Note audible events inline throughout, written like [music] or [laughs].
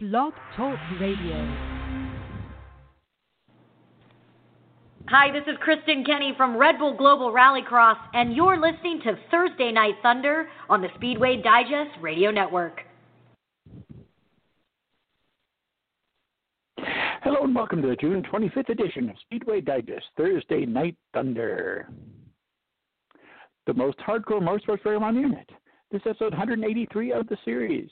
Blog Talk Radio. Hi, this is Kristen Kenny from Red Bull Global Rallycross, and you're listening to Thursday Night Thunder on the Speedway Digest Radio Network. Hello and welcome to the June 25th edition of Speedway Digest Thursday Night Thunder. The most hardcore motorsports program on the internet. This is episode 183 of the series.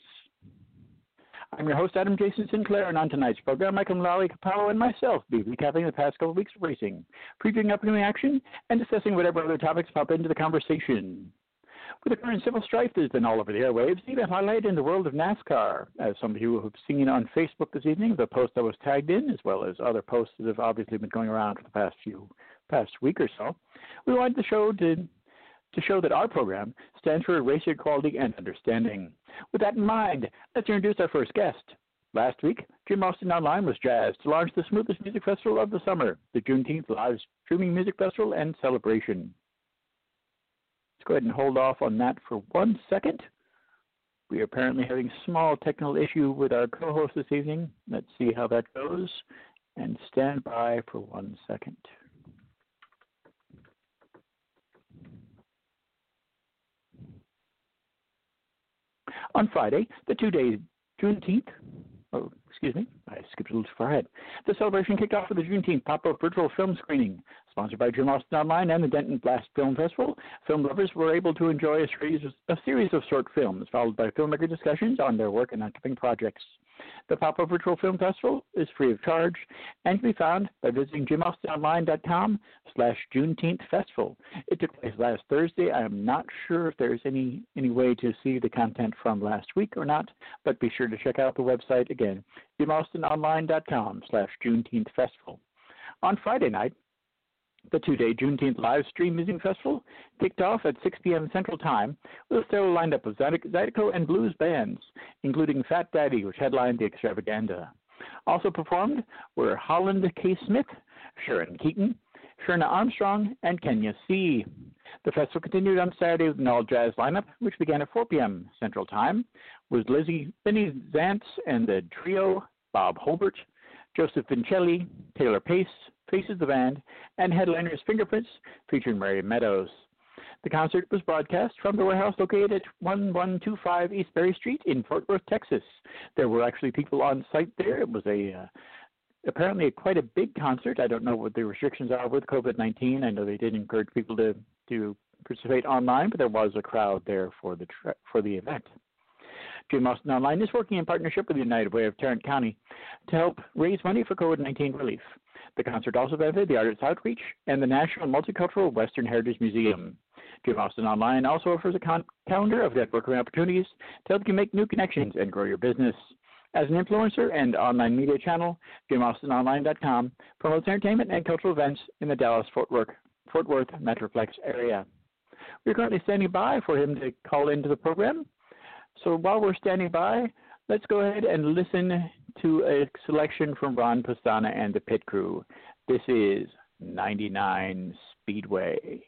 I'm your host, Adam Jason Sinclair, and on tonight's program, Mykkal Mulalley-Kapalo and myself be recapping the past couple of weeks of racing, previewing upcoming action, and discussing whatever other topics pop into the conversation. With the current civil strife that's been all over the airwaves, even highlighted in the world of NASCAR, as some of you have seen on Facebook this evening, the post I was tagged in, as well as other posts that have obviously been going around for the past few past week or so, we wanted the show to to show that our program stands for racial equality and understanding. With that in mind, let's introduce our first guest. Last week, Jim Austin Online was jazzed to launch the smoothest music festival of the summer, the Juneteenth Live Streaming Music Festival and Celebration. Let's go ahead and hold off on that for one second. We are apparently having a small technical issue with our co host this evening. Let's see how that goes. And stand by for one second. On Friday, the two day Juneteenth, oh, excuse me, I skipped a little too far ahead. The celebration kicked off with a Juneteenth pop up virtual film screening. Sponsored by Jim Austin Online and the Denton Black Film Festival, film lovers were able to enjoy a series, of, a series of short films, followed by filmmaker discussions on their work and upcoming projects. The Pop-Up Virtual Film Festival is free of charge and can be found by visiting jimaustinonline.com slash Juneteenth Festival. It took place last Thursday. I am not sure if there's any, any way to see the content from last week or not, but be sure to check out the website again, jimaustinonline.com slash Juneteenth Festival. On Friday night, the two day Juneteenth live stream music festival kicked off at 6 p.m. Central Time with a stellar lineup of Zydeco and blues bands, including Fat Daddy, which headlined the extravaganza. Also performed were Holland K. Smith, Sharon Keaton, Sherna Armstrong, and Kenya C. The festival continued on Saturday with an all jazz lineup, which began at 4 p.m. Central Time, with Lizzie Finney Zantz and the trio Bob Holbert, Joseph Vincelli, Taylor Pace, Faces the Band, and headliners Fingerprints featuring Mary Meadows. The concert was broadcast from the warehouse located at 1125 East Berry Street in Fort Worth, Texas. There were actually people on site there. It was a uh, apparently a, quite a big concert. I don't know what the restrictions are with COVID-19. I know they did encourage people to to participate online, but there was a crowd there for the tra- for the event. Jim Austin Online is working in partnership with the United Way of Tarrant County to help raise money for COVID 19 relief. The concert also benefited the Artists Outreach and the National Multicultural Western Heritage Museum. Jim Austin Online also offers a con- calendar of networking opportunities to help you make new connections and grow your business. As an influencer and online media channel, JimAustinOnline.com promotes entertainment and cultural events in the Dallas Fort Worth, Fort Worth Metroplex area. We're currently standing by for him to call into the program. So while we're standing by, let's go ahead and listen to a selection from Ron Pastana and the pit crew. This is 99 Speedway.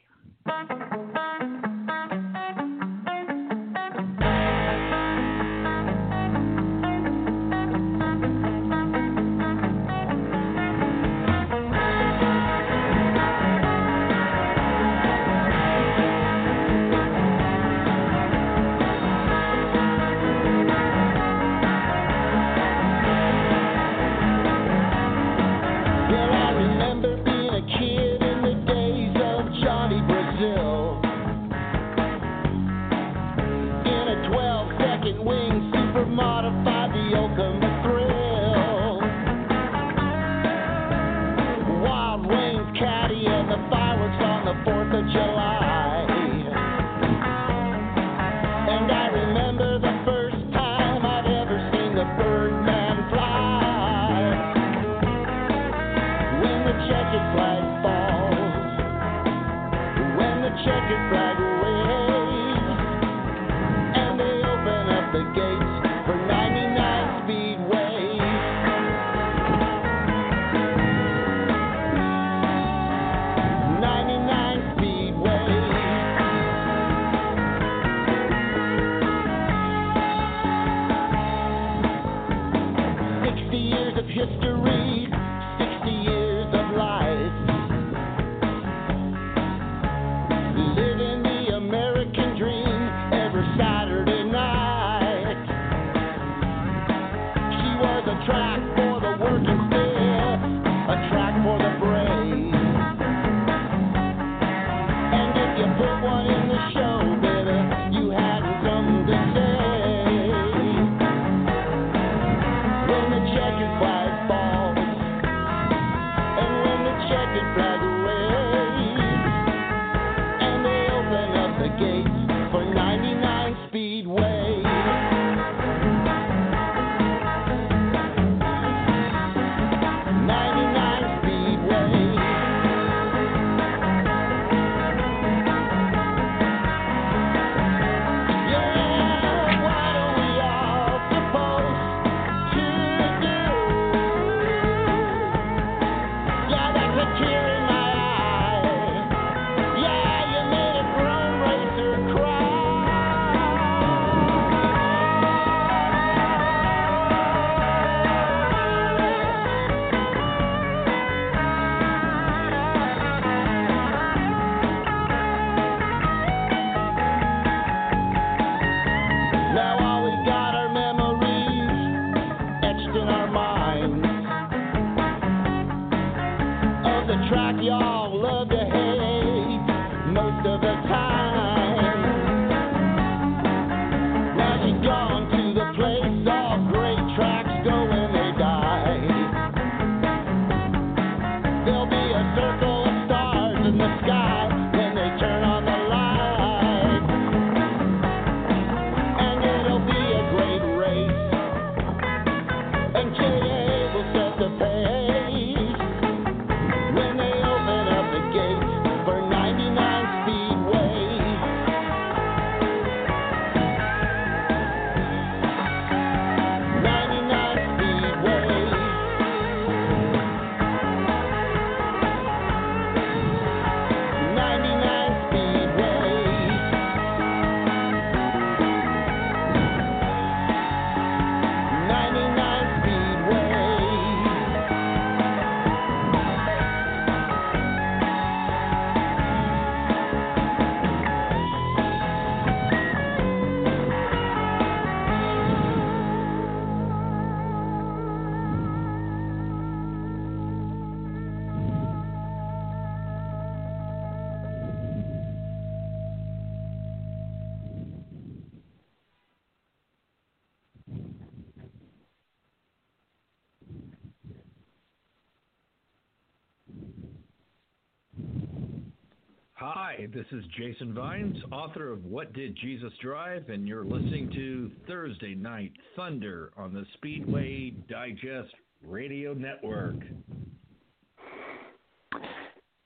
Hi, this is Jason Vines, author of What Did Jesus Drive, and you're listening to Thursday Night Thunder on the Speedway Digest Radio Network.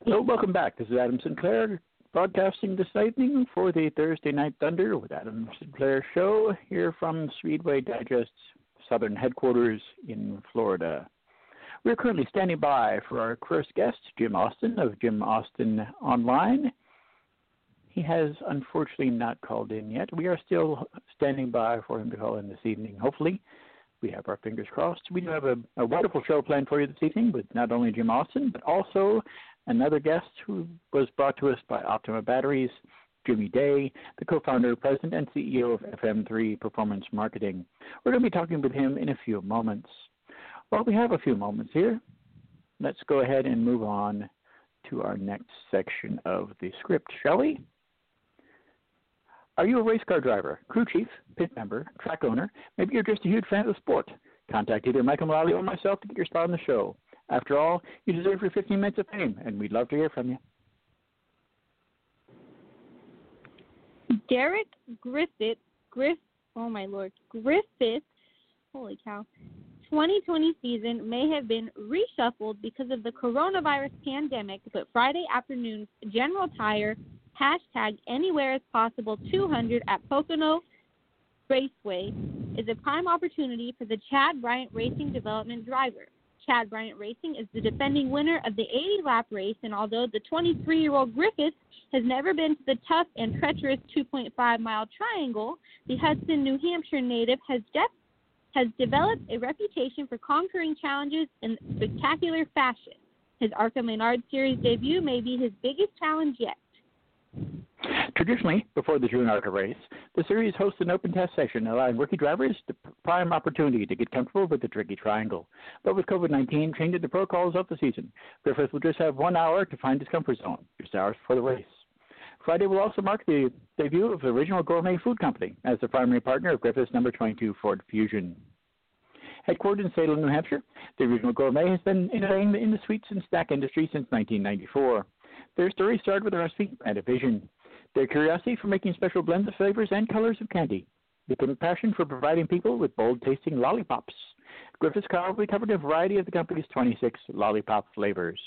Hello, welcome back. This is Adam Sinclair broadcasting this evening for the Thursday Night Thunder with Adam Sinclair show here from Speedway Digest's southern headquarters in Florida. We're currently standing by for our first guest, Jim Austin of Jim Austin Online. He has unfortunately not called in yet. We are still standing by for him to call in this evening. Hopefully, we have our fingers crossed. We do have a, a wonderful show planned for you this evening with not only Jim Austin, but also another guest who was brought to us by Optima Batteries, Jimi Day, the co founder, president, and CEO of FM3 Performance Marketing. We're going to be talking with him in a few moments. Well, we have a few moments here. Let's go ahead and move on to our next section of the script, shall we? Are you a race car driver, crew chief, pit member, track owner? Maybe you're just a huge fan of the sport. Contact either Mykkal Mulalley or myself to get your spot on the show. After all, you deserve your 15 minutes of fame, and we'd love to hear from you. Derek Griffith, Griff, oh my lord, Griffith, holy cow, 2020 season may have been reshuffled because of the coronavirus pandemic, but Friday afternoon's General Tire hashtag anywhere as possible 200 at Pocono Raceway is a prime opportunity for the Chad Bryant Racing Development driver. Chad Bryant Racing is the defending winner of the 80 lap race, and although the 23 year old Griffith has never been to the tough and treacherous 2.5 mile triangle, the Hudson, New Hampshire native has has developed a reputation for conquering challenges in spectacular fashion. His ARCA Menard Series debut may be his biggest challenge yet. Traditionally, before the June ARCA race, the series hosts an open test session allowing rookie drivers the prime opportunity to get comfortable with the tricky triangle. But with COVID 19 changing the protocols of the season, Griffith will just have one hour to find his comfort zone, just hours before the race. Friday will also mark the debut of the Original Gourmet Food Company as the primary partner of Griffith's number 22 Ford Fusion. Headquartered in Salem, New Hampshire, the Original Gourmet has been innovating in the sweets and snack industry since 1994. Their story started with a recipe and a vision. Their curiosity for making special blends of flavors and colors of candy a passion for providing people with bold tasting lollipops. Griffith's probably covered a variety of the company's 26 lollipop flavors.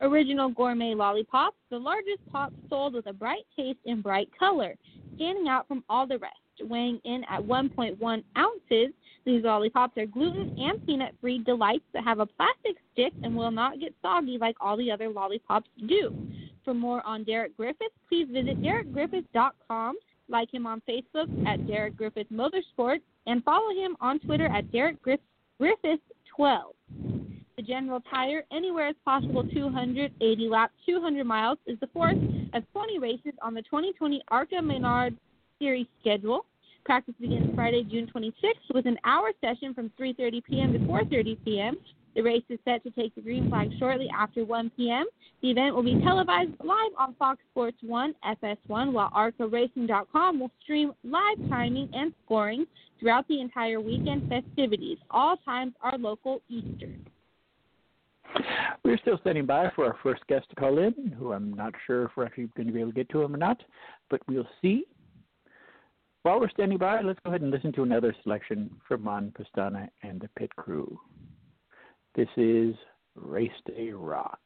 Original Gourmet Lollipops, the largest pop sold with a bright taste and bright color, standing out from all the rest. Weighing in at 1.1 ounces, these lollipops are gluten and peanut free delights that have a plastic stick and will not get soggy like all the other lollipops do. For more on Derek Griffith, please visit derekgriffith.com, like him on Facebook at Derek Griffith Motorsports, and follow him on Twitter at Derek Griffith 12. The General Tire Anywhere as Possible 280 lap 200 miles is the fourth of 20 races on the 2020 ARCA Menard Series schedule. Practice begins Friday, June 26th, with an hour session from 3:30 p.m. to 4:30 p.m. The race is set to take the green flag shortly after 1 p.m. The event will be televised live on Fox Sports 1 FS1, while ARCARacing.com will stream live timing and scoring throughout the entire weekend festivities. All times are local Eastern. We're still standing by for our first guest to call in, who I'm not sure if we're actually going to be able to get to him or not, but we'll see. While we're standing by, let's go ahead and listen to another selection from Mon Pastana and the Pit Crew. This is Race Day Rock.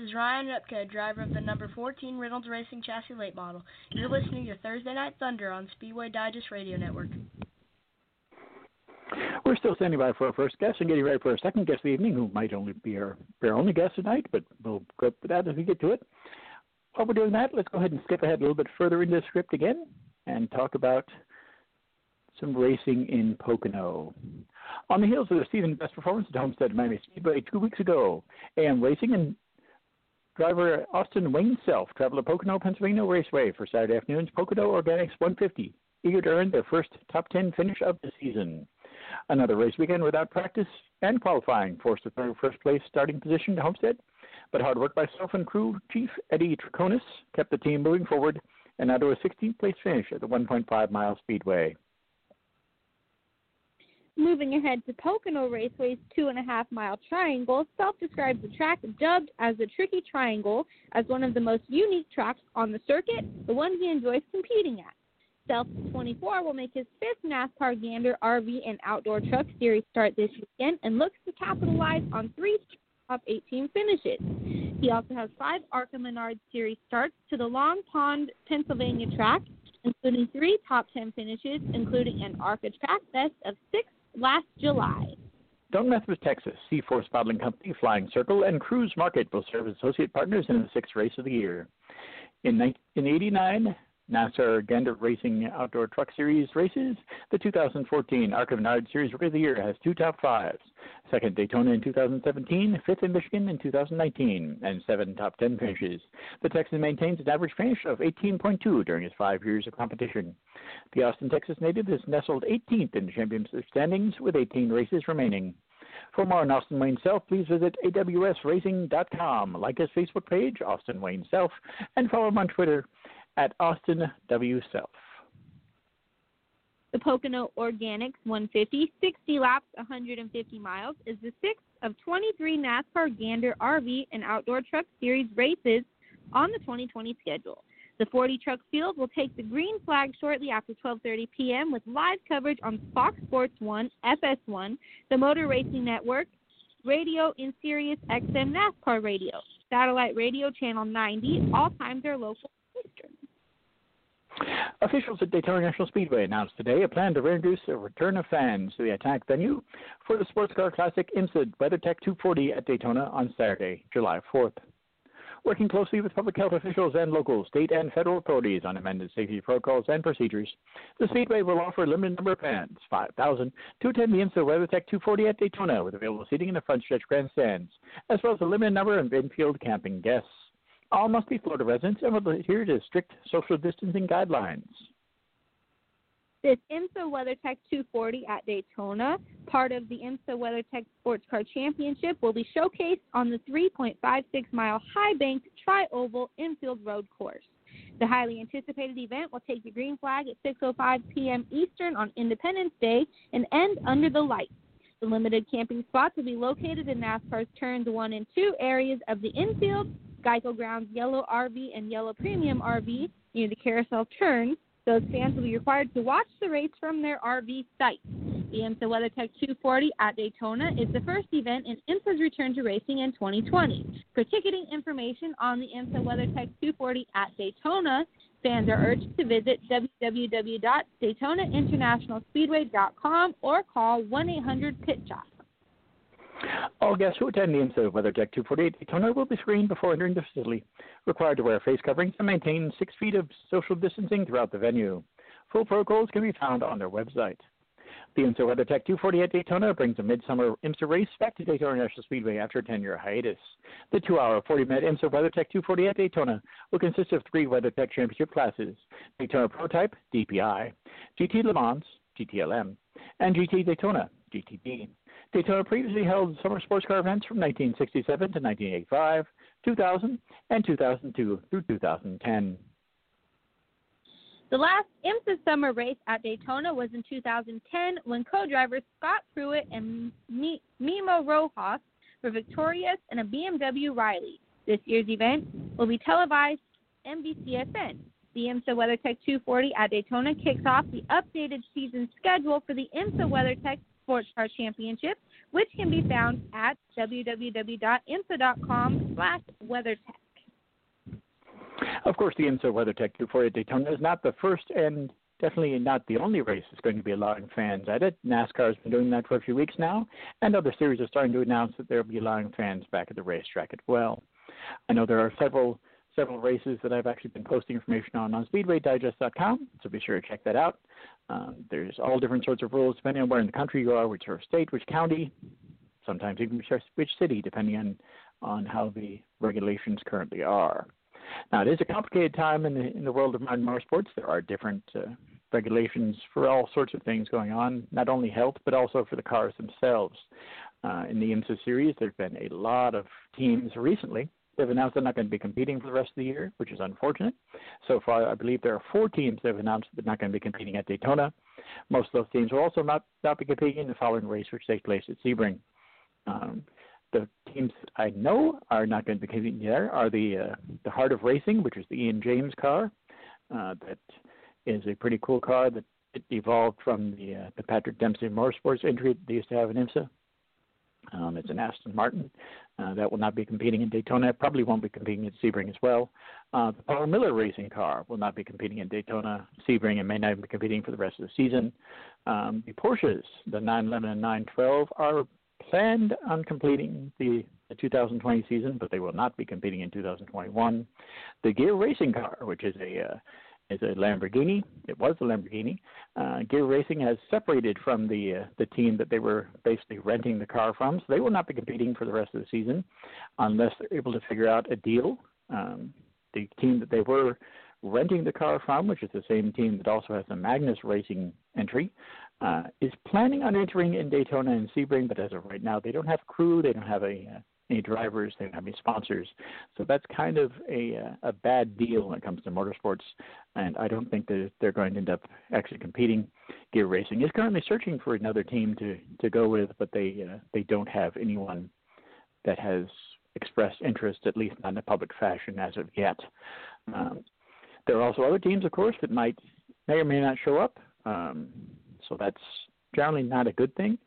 Is Ryan Repka, driver of the number 14 Reynolds Racing Chassis Late Model. You're listening to Thursday Night Thunder on Speedway Digest Radio Network. We're still standing by for our first guest and getting ready for our second guest of the evening, who might only be our, our only guest tonight, but we'll go with that as we get to it. While we're doing that, let's go ahead and skip ahead a little bit further into the script again and talk about some racing in Pocono. On the heels of the season best performance at Homestead Miami Speedway two weeks ago, AM Racing and driver Austin Wayne Self traveled to Pocono, Pennsylvania Raceway for Saturday afternoon's Pocono Organics 150, eager to earn their first top 10 finish of the season. Another race weekend without practice and qualifying forced the third first place starting position to Homestead, but hard work by Self and crew chief Eddie Troconis kept the team moving forward and now to a 16th place finish at the 1.5 mile speedway. Moving ahead to Pocono Raceway's two and a half mile triangle, Self describes the track dubbed as the Tricky Triangle as one of the most unique tracks on the circuit, the one he enjoys competing at. Self 24 will make his fifth NASCAR Gander RV and Outdoor Truck Series start this weekend and looks to capitalize on three top 18 finishes. He also has five ARCA Menard Series starts to the Long Pond, Pennsylvania track, including three top 10 finishes, including an ARCA track best of six last July. Mess with Texas. Seaforce Bottling Company, Flying Circle, and Cruise Market will serve as associate partners in the sixth race of the year. In, in 89, NASCAR Gander Racing Outdoor Truck Series races. The 2014 ARCA Menard Series Rookie of the Year has two top fives. Second Daytona in 2017, fifth in Michigan in 2019, and seven top 10 finishes. The Texan maintains an average finish of 18.2 during his five years of competition. The Austin, Texas native is nestled 18th in the championship standings with 18 races remaining. For more on Austin Wayne Self, please visit awsracing.com, like his Facebook page, Austin Wayne Self, and follow him on Twitter at Austin W. Self. The Pocono Organics 150, 60 laps, 150 miles, is the sixth of 23 NASCAR Gander RV and Outdoor Truck Series races on the 2020 schedule. The 40 truck field will take the green flag shortly after 12:30 p.m. with live coverage on Fox Sports 1, FS1, the Motor Racing Network, radio in Sirius XM NASCAR Radio, satellite radio channel 90. All times are local. Officials at Daytona National Speedway announced today a plan to reintroduce a return of fans to the attack venue for the Sports Car Classic IMSA WeatherTech 240 at Daytona on Saturday, July 4th. Working closely with public health officials and local, state, and federal authorities on amended safety protocols and procedures, the Speedway will offer a limited number of fans, 5,000, to attend the IMSA WeatherTech 240 at Daytona with available seating in the front stretch grandstands, as well as a limited number of infield camping guests. All must be Florida residents and will adhere to strict social distancing guidelines. This IMSA WeatherTech 240 at Daytona, part of the IMSA WeatherTech Sports Car Championship, will be showcased on the 3.56 mile high banked tri oval infield road course. The highly anticipated event will take the green flag at 6:05 p.m. Eastern on Independence Day and end under the lights. The limited camping spots will be located in NASCAR's turns 1 and 2 areas of the infield, Geico Grounds Yellow RV and Yellow Premium RV near the carousel turns. Those fans will be required to watch the race from their RV site. The IMSA WeatherTech 240 at Daytona is the first event in IMSA's return to racing in 2020. For ticketing information on the IMSA WeatherTech 240 at Daytona, fans are urged to visit www.daytonainternationalspeedway.com or call 1-800-PIT-SHOP. All guests who attend the IMSA WeatherTech 248 Daytona will be screened before entering the facility, required to wear face coverings and maintain six feet of social distancing throughout the venue. Full protocols can be found on their website. The IMSA WeatherTech 248 Daytona brings a midsummer IMSA race back to Daytona National Speedway after a 10 year hiatus. The two hour, 40 minute IMSA WeatherTech 248 Daytona will consist of three WeatherTech Championship classes Daytona Prototype, DPI, GT Le Mans, GTLM, and GT Daytona, GTD. Daytona previously held summer sports car events from 1967 to 1985, 2000, and 2002 through 2010. The last IMSA summer race at Daytona was in 2010 when co-drivers Scott Pruett and Memo Rojas were victorious in a BMW Riley. This year's event will be televised NBCSN. The IMSA WeatherTech 240 at Daytona kicks off the updated season schedule for the IMSA WeatherTech Sports Car Championship which can be found at www.imsa.com slash weathertech. Of course, the IMSA WeatherTech 240 at Daytona is not the first and definitely not the only race that's going to be allowing fans at it. NASCAR has been doing that for a few weeks now, and other series are starting to announce that they'll be allowing fans back at the racetrack as well. I know there are several several races that I've actually been posting information on on SpeedwayDigest.com, so be sure to check that out. Um, there's all different sorts of rules depending on where in the country you are, which sort of state, which county, sometimes even which city, depending on on how the regulations currently are. Now, it is a complicated time in the in the world of modern motorsports. There are different uh, regulations for all sorts of things going on, not only health but also for the cars themselves. Uh, in the IMSA series, there's been a lot of teams recently They've announced they're not going to be competing for the rest of the year, which is unfortunate. So far, I believe there are four teams that have announced they're not going to be competing at Daytona. Most of those teams will also not, not be competing in the following race, which takes place at Sebring. Um, the teams I know are not going to be competing there are the uh, the Heart of Racing, which is the Ian James car. Uh, that is a pretty cool car that it evolved from the uh, the Patrick Dempsey Motorsports entry they used to have in IMSA. Um, it's an Aston Martin uh, that will not be competing in Daytona. Probably won't be competing at Sebring as well. Uh, the Paul Miller racing car will not be competing in Daytona, Sebring, and may not even be competing for the rest of the season. Um, the Porsches, the 911 and 912, are planned on completing the, the 2020 season, but they will not be competing in 2021. The Gear racing car, which is a uh, is a Lamborghini. It was a Lamborghini. Uh, Gear Racing has separated from the uh, the team that they were basically renting the car from, so they will not be competing for the rest of the season unless they're able to figure out a deal. Um, the team that they were renting the car from, which is the same team that also has the Magnus Racing entry, uh, is planning on entering in Daytona and Sebring, but as of right now, they don't have crew, they don't have a any drivers, they don't have any sponsors. So that's kind of a uh, a bad deal when it comes to motorsports, and I don't think that they're going to end up actually competing. Gear Racing is currently searching for another team to to go with, but they uh, they don't have anyone that has expressed interest, at least not in a public fashion as of yet. Um, there are also other teams, of course, that might may or may not show up. Um, so that's generally not a good thing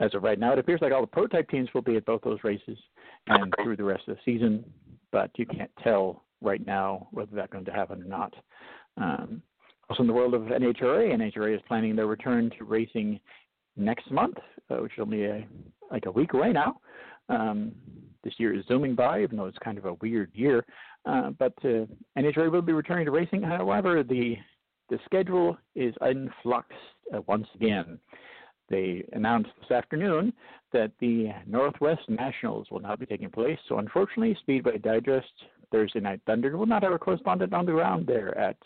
as of right now. It appears like all the prototype teams will be at both those races and through the rest of the season, but you can't tell right now whether that's going to happen or not. Um, also, in the world of NHRA, NHRA is planning their return to racing next month, uh, which is only a, like a week away now. Um, this year is zooming by, even though it's kind of a weird year. Uh, but uh, NHRA will be returning to racing. However, the the schedule is in flux uh, once again. They announced this afternoon that the Northwest Nationals will not be taking place. So, unfortunately, Speedway Digest Thursday Night Thunder will not have a correspondent on the ground there at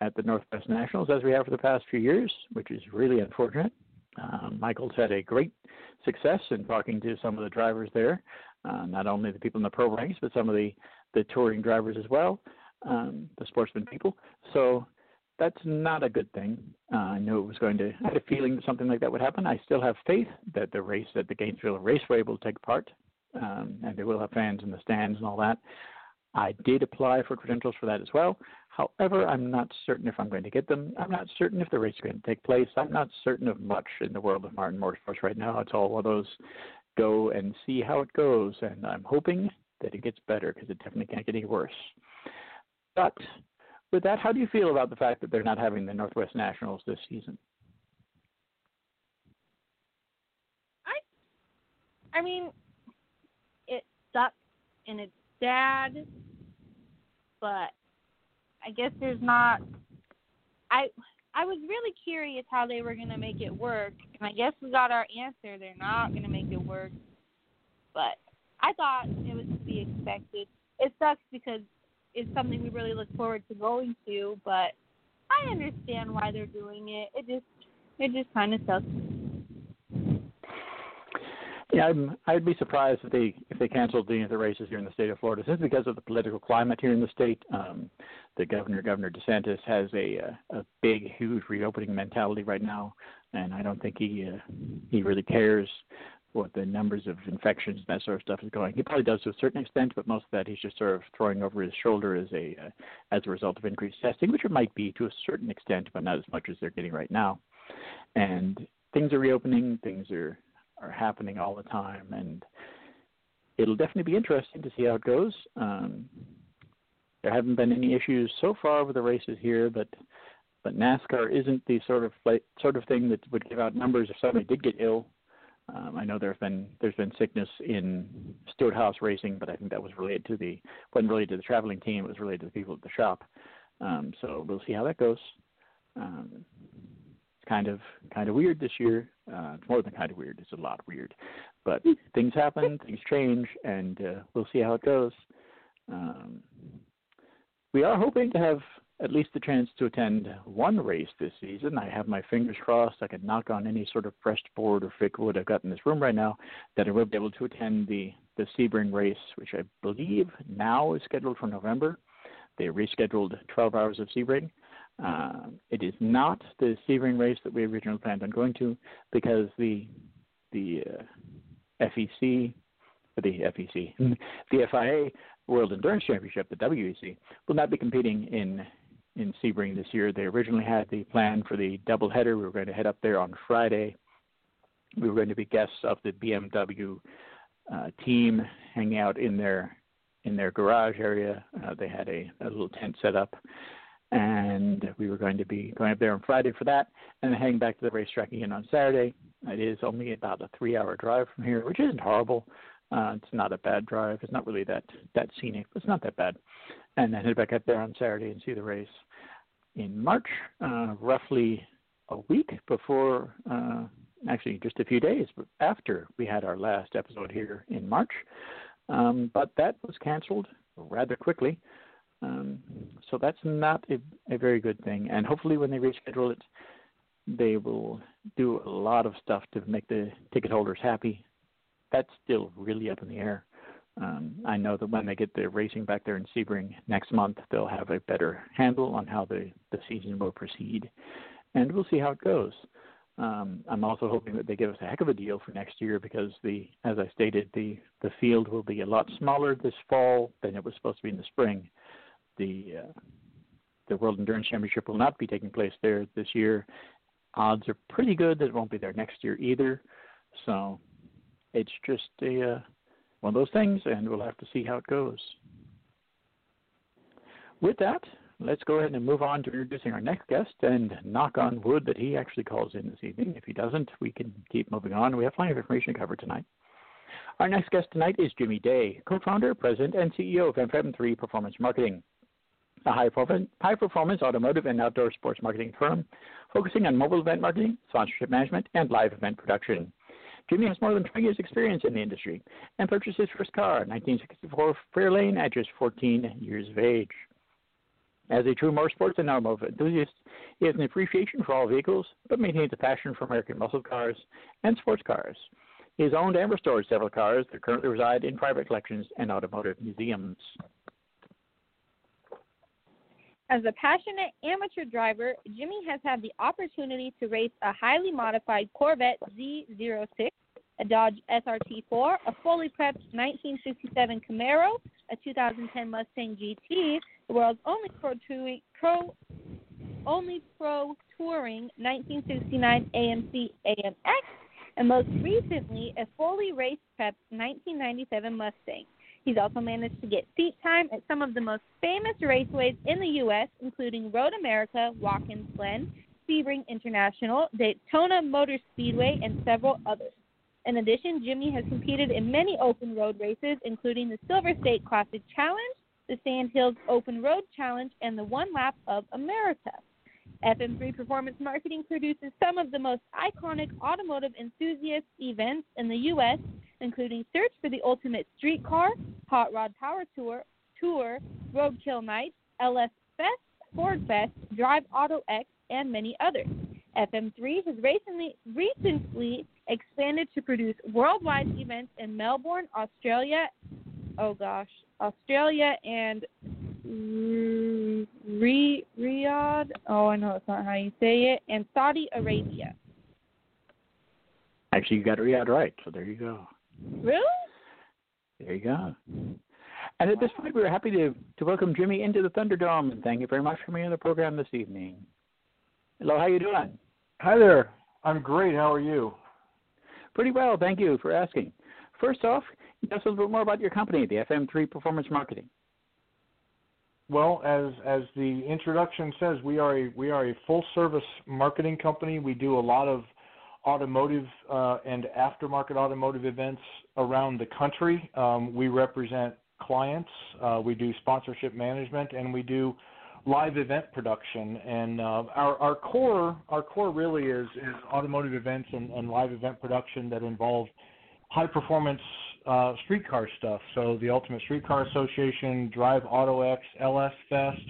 at the Northwest Nationals as we have for the past few years, which is really unfortunate. Uh, Mykkal's had a great success in talking to some of the drivers there, uh, not only the people in the pro ranks, but some of the, the touring drivers as well, um, the sportsman people. So that's not a good thing. Uh, I knew it was going to. I had a feeling that something like that would happen. I still have faith that the race, that the Gainesville Raceway will take part, um, and they will have fans in the stands and all that. I did apply for credentials for that as well. However, I'm not certain if I'm going to get them. I'm not certain if the race is going to take place. I'm not certain of much in the world of modern motorsports right now. It's all one of those go and see how it goes, and I'm hoping that it gets better because it definitely can't get any worse. But with that, how do you feel about the fact that they're not having the Northwest Nationals this season? I, I mean, it sucks and it's sad, but I guess there's not. I I was really curious how they were gonna make it work, and I guess we got our answer. They're not gonna make it work, but I thought it was to be expected. It sucks because is something we really look forward to going to, but I understand why they're doing it. It just it just kind of sucks. Yeah, I'm, I'd be surprised if they if they canceled any of the races here in the state of Florida, simply because of the political climate here in the state. Um, the governor, Governor DeSantis, has a a, a big, huge reopening mentality right now, and I don't think he uh, he really cares what the numbers of infections and that sort of stuff is going. He probably does to a certain extent, but most of that he's just sort of throwing over his shoulder as a uh, as a result of increased testing, which it might be to a certain extent, but not as much as they're getting right now. And things are reopening. Things are are happening all the time, and it'll definitely be interesting to see how it goes. Um, there haven't been any issues so far with the races here, but but NASCAR isn't the sort of sort of thing that would give out numbers if somebody did get ill. Um, I know there's been there's been sickness in Stewart-Haas racing, but I think that was related to the wasn't related to the traveling team. It was related to the people at the shop. Um, so we'll see how that goes. Um, it's kind of kind of weird this year. Uh, it's more than kind of weird. It's a lot weird, but things happen, things change, and uh, we'll see how it goes. Um, we are hoping to have at least the chance to attend one race this season. I have my fingers crossed. I can knock on any sort of pressed board or fake wood I've got in this room right now that I will be able to attend the the Sebring race, which I believe now is scheduled for November. They rescheduled 12 hours of Sebring. Uh, it is not the Sebring race that we originally planned on going to because the the uh, FEC, the FEC, [laughs] the FIA World Endurance Championship, the WEC, will not be competing in in Sebring this year. They originally had the plan for the doubleheader. We were going to head up there on Friday. We were going to be guests of the BMW uh, team, hanging out in their in their garage area. Uh, they had a, a little tent set up, and we were going to be going up there on Friday for that, and then heading back to the racetrack again on Saturday. It is only about a three-hour drive from here, which isn't horrible. Uh, it's not a bad drive. It's not really that that scenic, it's not that bad. And then head back up there on Saturday and see the race in March, uh, roughly a week before, uh, actually just a few days after we had our last episode here in March. Um, but that was canceled rather quickly. Um, so that's not a, a very good thing. And hopefully, when they reschedule it, they will do a lot of stuff to make the ticket holders happy that's still really up in the air. Um, I know that when they get the racing back there in Sebring next month, they'll have a better handle on how the, the season will proceed, and we'll see how it goes. Um, I'm also hoping that they give us a heck of a deal for next year because the, as I stated, the the field will be a lot smaller this fall than it was supposed to be in the spring. The uh, the World Endurance Championship will not be taking place there this year. Odds are pretty good that it won't be there next year either. So it's just a uh, one of those things, and we'll have to see how it goes. With that, let's go ahead and move on to introducing our next guest and knock on wood that he actually calls in this evening. If he doesn't, we can keep moving on. We have plenty of information to cover tonight. Our next guest tonight is Jimi Day, co founder, president, and CEO of FM3 Performance Marketing, a high performance automotive and outdoor sports marketing firm focusing on mobile event marketing, sponsorship management, and live event production. Jimi has more than 20 years' experience in the industry and purchased his first car in 1964 Fairlane at just 14 years of age. As a true motorsports and automotive enthusiast, he has an appreciation for all vehicles, but maintains a passion for American muscle cars and sports cars. He has owned and restored several cars that currently reside in private collections and automotive museums. As a passionate amateur driver, Jimi has had the opportunity to race a highly modified Corvette Z06, a Dodge SRT4, a fully prepped 1967 Camaro, a 2010 Mustang GT, the world's only pro, pro only pro touring 1969 AMC AMX, and most recently a fully race prepped 1997 Mustang. He's also managed to get seat time at some of the most famous raceways in the U.S., including Road America, Watkins Glen, Sebring International, Daytona Motor Speedway, and several others. In addition, Jimi has competed in many open road races, including the Silver State Classic Challenge, the Sand Hills Open Road Challenge, and the One Lap of America. FM3 Performance Marketing produces some of the most iconic automotive enthusiast events in the U.S., including Search for the Ultimate Street Car, Hot Rod Power Tour, Tour, Roadkill Night, LS Fest, Ford Fest, Drive Auto X, and many others. FM3 has recently, recently expanded to produce worldwide events in Melbourne, Australia. Oh gosh, Australia and Mm, Riyadh. Oh, I know that's not how you say it. And Saudi Arabia. Actually, you got Riyadh right, so there you go. Really? There you go. And at this point, we're happy to, to welcome Jimi into the Thunderdome, and thank you very much for being on the program this evening. Hello, how you doing? Hi there. I'm great. How are you? Pretty well, thank you for asking. First off, tell us a little bit more about your company, the FM3 Performance Marketing. Well, as as the introduction says, we are a we are a full service marketing company. We do a lot of automotive uh, and aftermarket automotive events around the country. Um, we represent clients. Uh, we do sponsorship management, and we do live event production. And uh, our our core our core really is is automotive events and, and live event production that involve high performance uh, streetcar stuff. So the Ultimate Streetcar Association, DriveAutoX, LS Fest,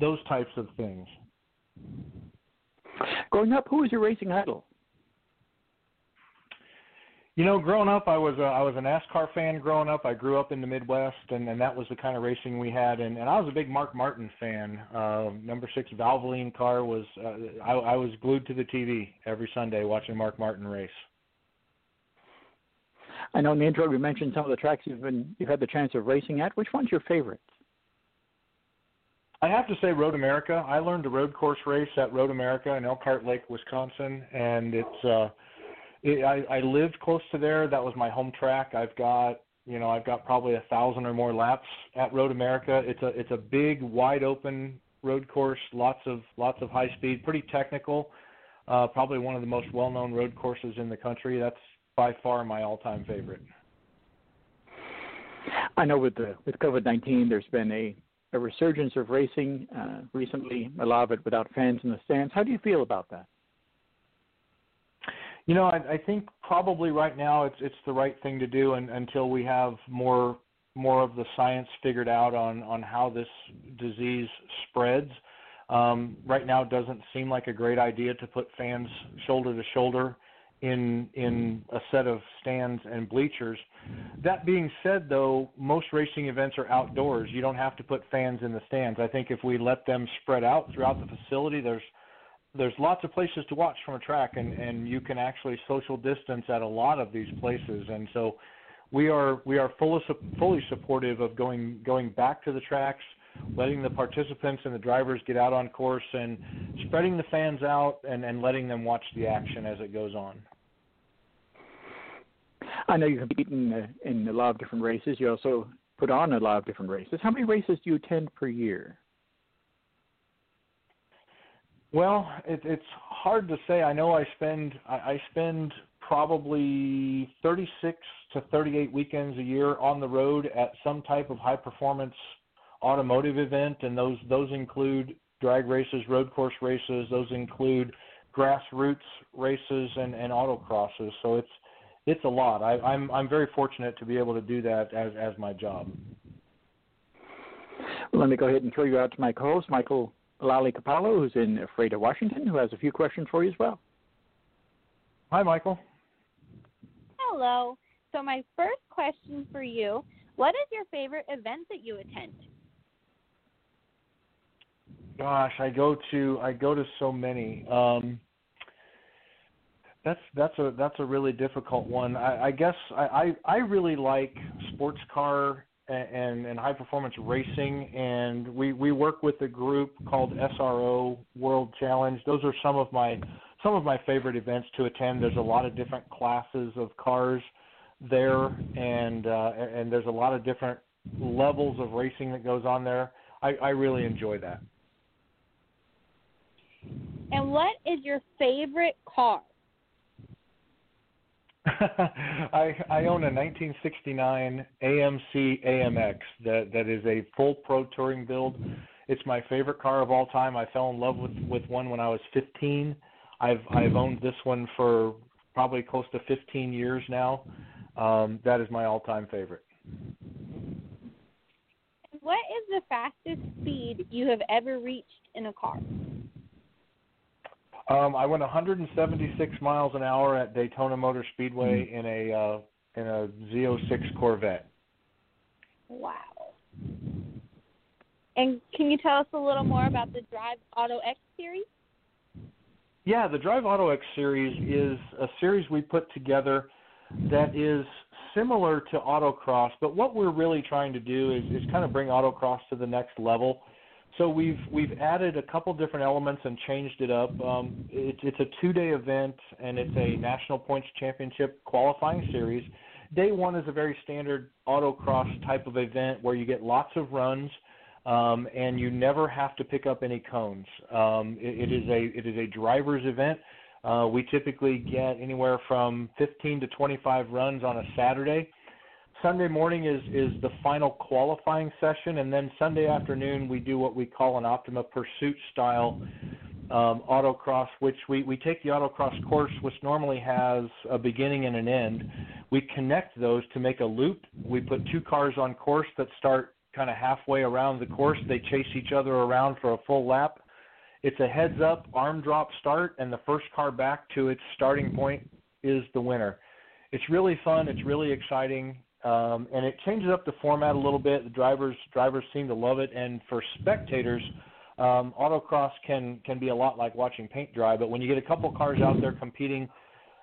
those types of things. Growing up, who was your racing idol? You know, growing up, I was a, I was a NASCAR fan. Growing up, I grew up in the Midwest, and, and that was the kind of racing we had. And, and I was a big Mark Martin fan. Uh, number six Valvoline car was uh, I, I was glued to the TV every Sunday watching Mark Martin race. I know in the intro we mentioned some of the tracks you've been you've had the chance of racing at. Which one's your favorite? I have to say Road America. I learned a road course race at Road America in Elkhart Lake, Wisconsin, and it's uh it, I, I lived close to there. That was my home track. I've got you know I've got probably a thousand or more laps at Road America. It's a it's a big wide open road course, lots of lots of high speed, pretty technical. Uh, probably one of the most well known road courses in the country. That's by far my all-time favorite. I know with the with COVID-19, there's been a, a resurgence of racing uh, recently. A lot of it without fans in the stands. How do you feel about that? You know, I, I think probably right now it's it's the right thing to do, and, until we have more more of the science figured out on on how this disease spreads. Um, right now, it doesn't seem like a great idea to put fans shoulder to shoulder in in a set of stands and bleachers. That being said, though, most racing events are outdoors. You don't have to put fans in the stands. I think if we let them spread out throughout the facility, there's there's lots of places to watch from a track, and and you can actually social distance at a lot of these places. And so, we are we are fully fully supportive of going going back to the tracks letting the participants and the drivers get out on course and spreading the fans out and, and letting them watch the action as it goes on. I know you compete in, uh, in a lot of different races. You also put on a lot of different races. How many races do you attend per year? Well, it, it's hard to say. I know I spend I, I spend probably 36 to 38 weekends a year on the road at some type of high performance automotive event, and those those include drag races, road course races. Those include grassroots races and and autocrosses. So it's it's a lot. I, I'm I'm very fortunate to be able to do that as as my job. Let me go ahead and throw you out to my co-host, Michael Lally Capallo, who's in Freda, Washington, who has a few questions for you as well. Hi, Mykkal. Hello. So my first question for you: What is your favorite event that you attend? Gosh, I go to I go to so many. Um, that's that's a that's a really difficult one. I, I guess I, I I really like sports car and, and high performance racing, and we we work with a group called SRO World Challenge. Those are some of my some of my favorite events to attend. There's a lot of different classes of cars there, and uh, and there's a lot of different levels of racing that goes on there. I, I really enjoy that. And what is your favorite car? [laughs] I I own a 1969 AMC AMX that that is a full pro touring build. It's my favorite car of all time. I fell in love with with one when I was 15. I've I've owned this one for probably close to 15 years now. Um, that is my all-time favorite. What is the fastest speed you have ever reached in a car? Um, I went 176 miles an hour at Daytona Motor Speedway hmm. in a uh, in a Z06 Corvette. Wow. And can you tell us a little more about the Drive Auto X series? Yeah, the DriveAutoX series is a series we put together that is similar to autocross, but what we're really trying to do is, is kind of bring autocross to the next level. So we've we've added a couple different elements and changed it up. Um, it's it's a two day event and it's a national points championship qualifying series. Day one is a very standard autocross type of event where you get lots of runs um, and you never have to pick up any cones. Um, it, it is a it is a driver's event. Uh, we typically get anywhere from 15 to 25 runs on a Saturday. Sunday morning is is the final qualifying session, and then Sunday afternoon we do what we call an Optima Pursuit style um, autocross, which we we take the autocross course, which normally has a beginning and an end. We connect those to make a loop. We put two cars on course that start kind of halfway around the course. They chase each other around for a full lap. It's a heads up arm drop start, and the first car back to its starting point is the winner. It's really fun. It's really exciting um, and it changes up the format a little bit. The drivers drivers seem to love it, and for spectators, um, autocross can can be a lot like watching paint dry. But when you get a couple cars out there competing,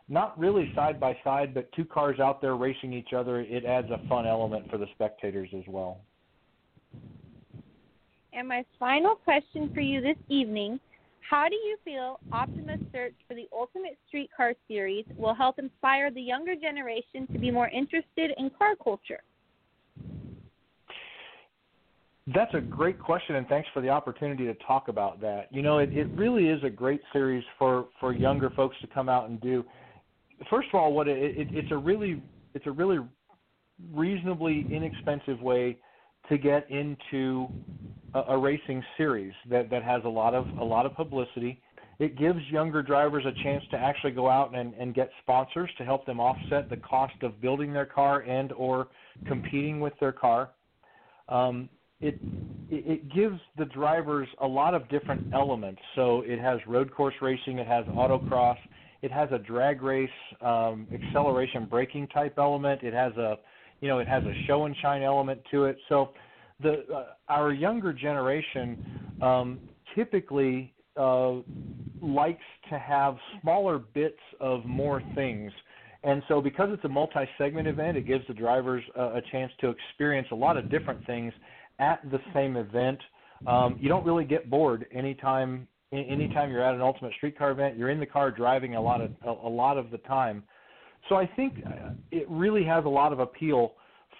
not really side by side, but two cars out there racing each other, it adds a fun element for the spectators as well. And my final question for you this evening how do you feel Optima's search for the Ultimate Streetcar Series will help inspire the younger generation to be more interested in car culture? That's a great question, and thanks for the opportunity to talk about that. You know, it, it really is a great series for, for younger folks to come out and do. First of all, what it, it, it's a really it's a really reasonably inexpensive way to get into a, a racing series that that has a lot of a lot of publicity. It gives younger drivers a chance to actually go out and, and get sponsors to help them offset the cost of building their car and or competing with their car. Um, it it gives the drivers a lot of different elements. So it has road course racing, it has autocross, it has a drag race, um, acceleration braking type element. It has a you know it has a show and shine element to it. So the uh, our younger generation um, typically uh, likes to have smaller bits of more things. And so, because it's a multi segment event, it gives the drivers a, a chance to experience a lot of different things at the same event. Um, you don't really get bored anytime anytime you're at an ultimate streetcar event. You're in the car driving a lot of a, a lot of the time. So I think uh, it really has a lot of appeal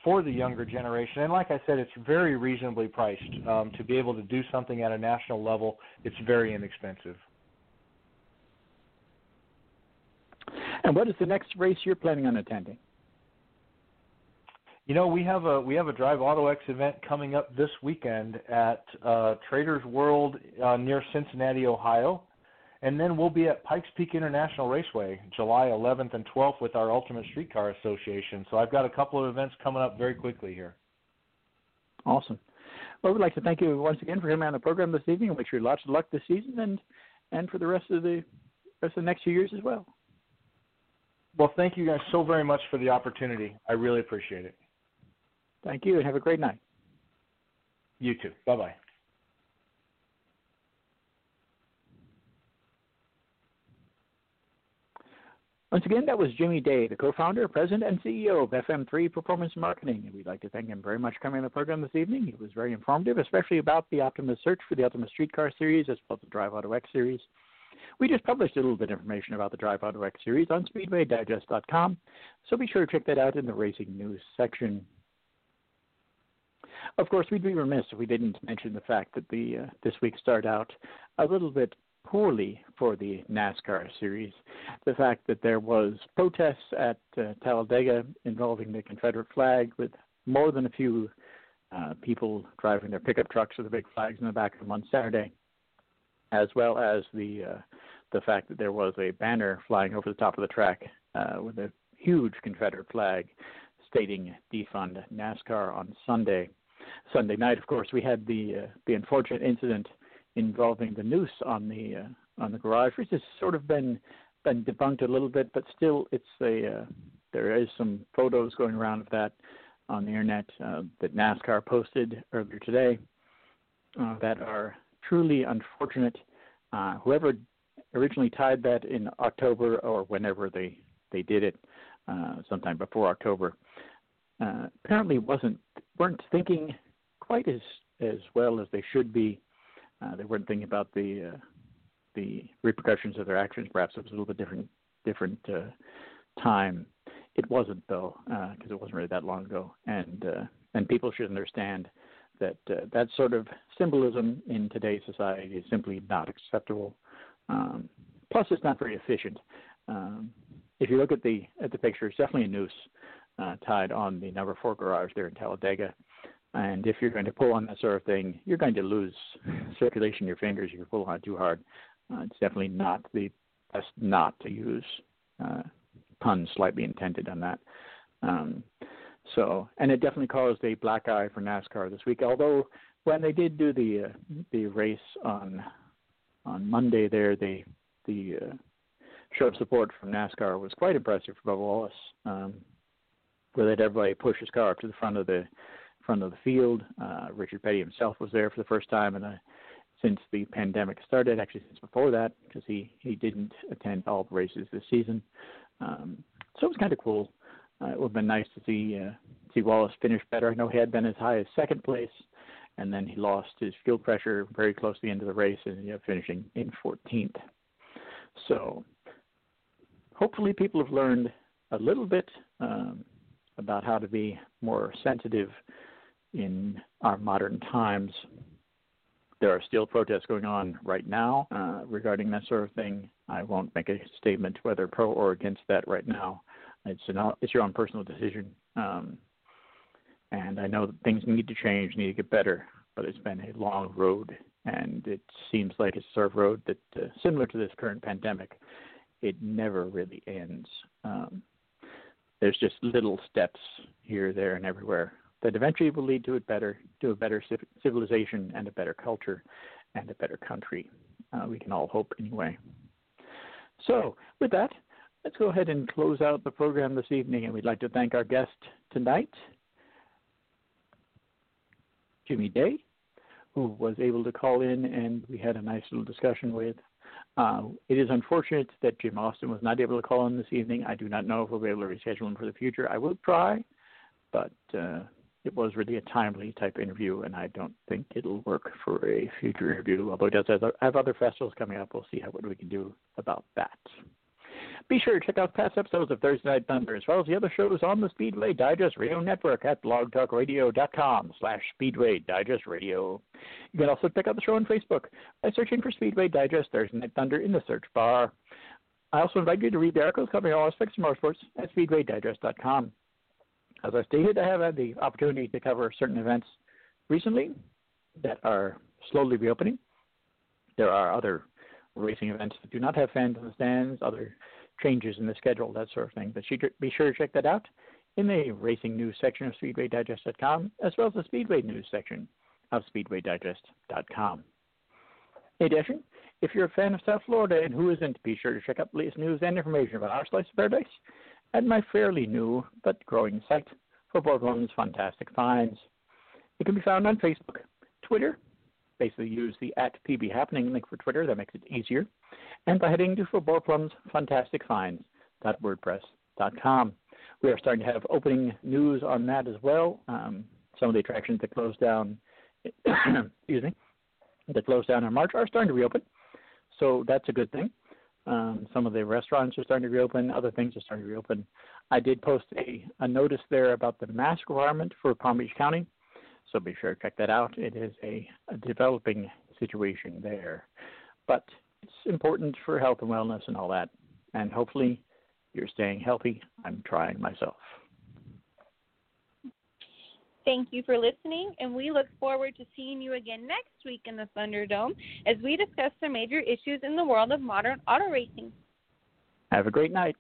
for the younger generation. And like I said, it's very reasonably priced. Um, to be able to do something at a national level, it's very inexpensive. And what is the next race you're planning on attending? You know, we have a we have a DriveAutoX event coming up this weekend at uh, Traders World uh, near Cincinnati, Ohio. And then we'll be at Pikes Peak International Raceway July 11th and 12th with our Ultimate Streetcar Association. So I've got a couple of events coming up very quickly here. Awesome. Well, we'd like to thank you once again for coming on the program this evening and wish you lots of luck this season and and for the rest of the rest of the next few years as well. Well, thank you guys so very much for the opportunity. I really appreciate it. Thank you and have a great night. You too. Bye bye. Once again, that was Jimi Day, the co-founder, president, and CEO of FM3 Performance Marketing. And we'd like to thank him very much for coming on the program this evening. It was very informative, especially about the Optima's search for the Optimus Streetcar Series as well as the DriveAutoX Series. We just published a little bit of information about the DriveAutoX Series on SpeedwayDigest.com, so be sure to check that out in the racing news section. Of course, we'd be remiss if we didn't mention the fact that the uh, this week started out a little bit poorly for the NASCAR series. The fact that there was protests at uh, Talladega involving the Confederate flag, with more than a few uh, people driving their pickup trucks with the big flags in the back of them on Saturday, as well as the uh, the fact that there was a banner flying over the top of the track uh, with a huge Confederate flag stating defund NASCAR on Sunday. Sunday night, of course, we had the uh, the unfortunate incident involving the noose on the uh, on the garage, which has sort of been been debunked a little bit, but still, it's a uh, there is some photos going around of that on the internet uh, that NASCAR posted earlier today uh, that are truly unfortunate. Uh, whoever originally tied that in October or whenever they they did it, uh, sometime before October, uh, apparently wasn't weren't thinking quite as as well as they should be Uh, they weren't thinking about the uh, the repercussions of their actions. Perhaps it was a little bit different different uh, time. It wasn't though, because uh, it wasn't really that long ago, and uh, and people should understand that uh, that sort of symbolism in today's society is simply not acceptable. Um, plus, it's not very efficient. Um, if you look at the at the picture, it's definitely a noose tied on the number four garage there in Talladega. And if you're going to pull on that sort of thing, you're going to lose [laughs] circulation in your fingers if you pull on it too hard. Uh, it's definitely not the best not to use. Uh, pun slightly intended on that. Um, so, and it definitely caused a black eye for NASCAR this week. Although when they did do the uh, the race on on Monday, there they the uh, show of support from NASCAR was quite impressive for Bubba Wallace, um, where they had everybody push his car up to the front of the front of the field. Uh, Richard Petty himself was there for the first time in a, since the pandemic started, actually since before that, because he he didn't attend all the races this season. Um, so it was kind of cool. Uh, it would have been nice to see uh, see Wallace finish better. I know he had been as high as second place, and then he lost his fuel pressure very close to the end of the race, and ended up finishing in 14th. So hopefully, people have learned a little bit um, about how to be more sensitive in our modern times. There are still protests going on right now uh, regarding that sort of thing. I won't make a statement whether pro or against that right now. It's an it's your own personal decision. Um, and I know that things need to change, need to get better, but it's been a long road, and it seems like it's a sort of road that, uh, similar to this current pandemic, it never really ends. Um, there's just little steps here, there, and everywhere that eventually will lead to a better, to a better civilization and a better culture, and a better country. Uh, we can all hope anyway. So, with that, let's go ahead and close out the program this evening. And we'd like to thank our guest tonight, Jimi Day, who was able to call in and we had a nice little discussion with. Uh, it is unfortunate that Jim Austin was not able to call in this evening. I do not know if we'll be able to reschedule him for the future. I will try, but uh, it was really a timely type interview, and I don't think it'll work for a future interview. Although it does have other festivals coming up, we'll see how what we can do about that. Be sure to check out past episodes of Thursday Night Thunder, as well as the other shows on the Speedway Digest Radio Network at blogtalkradio.com slash Speedway Digest Radio. You can also check out the show on Facebook by searching for Speedway Digest Thursday Night Thunder in the search bar. I also invite you to read the articles covering all aspects of motorsports at speedwaydigest.com. As I stated, I have had the opportunity to cover certain events recently that are slowly reopening. There are other racing events that do not have fans in the stands, other changes in the schedule, that sort of thing. But be sure to check that out in the racing news section of SpeedwayDigest.com, as well as the Speedway news section of SpeedwayDigest.com. In addition, if you're a fan of South Florida and who isn't, be sure to check out the latest news and information about our slice of paradise at my fairly new but growing site for Borglum's Fantastic Finds. It can be found on Facebook, Twitter, basically use the at PB Happening link for Twitter, that makes it easier, and by heading to Fantastic fantasticfinds.wordpress.com. We are starting to have opening news on that as well. Um, some of the attractions that closed down, [coughs] excuse me, that closed down in March are starting to reopen, so that's a good thing. Um, some of the restaurants are starting to reopen. Other things are starting to reopen. I did post a, a notice there about the mask requirement for Palm Beach County, so be sure to check that out. It is a, a developing situation there, but it's important for health and wellness and all that. And hopefully, you're staying healthy. I'm trying myself. Thank you for listening, and we look forward to seeing you again next week in the Thunderdome as we discuss the major issues in the world of modern auto racing. Have a great night.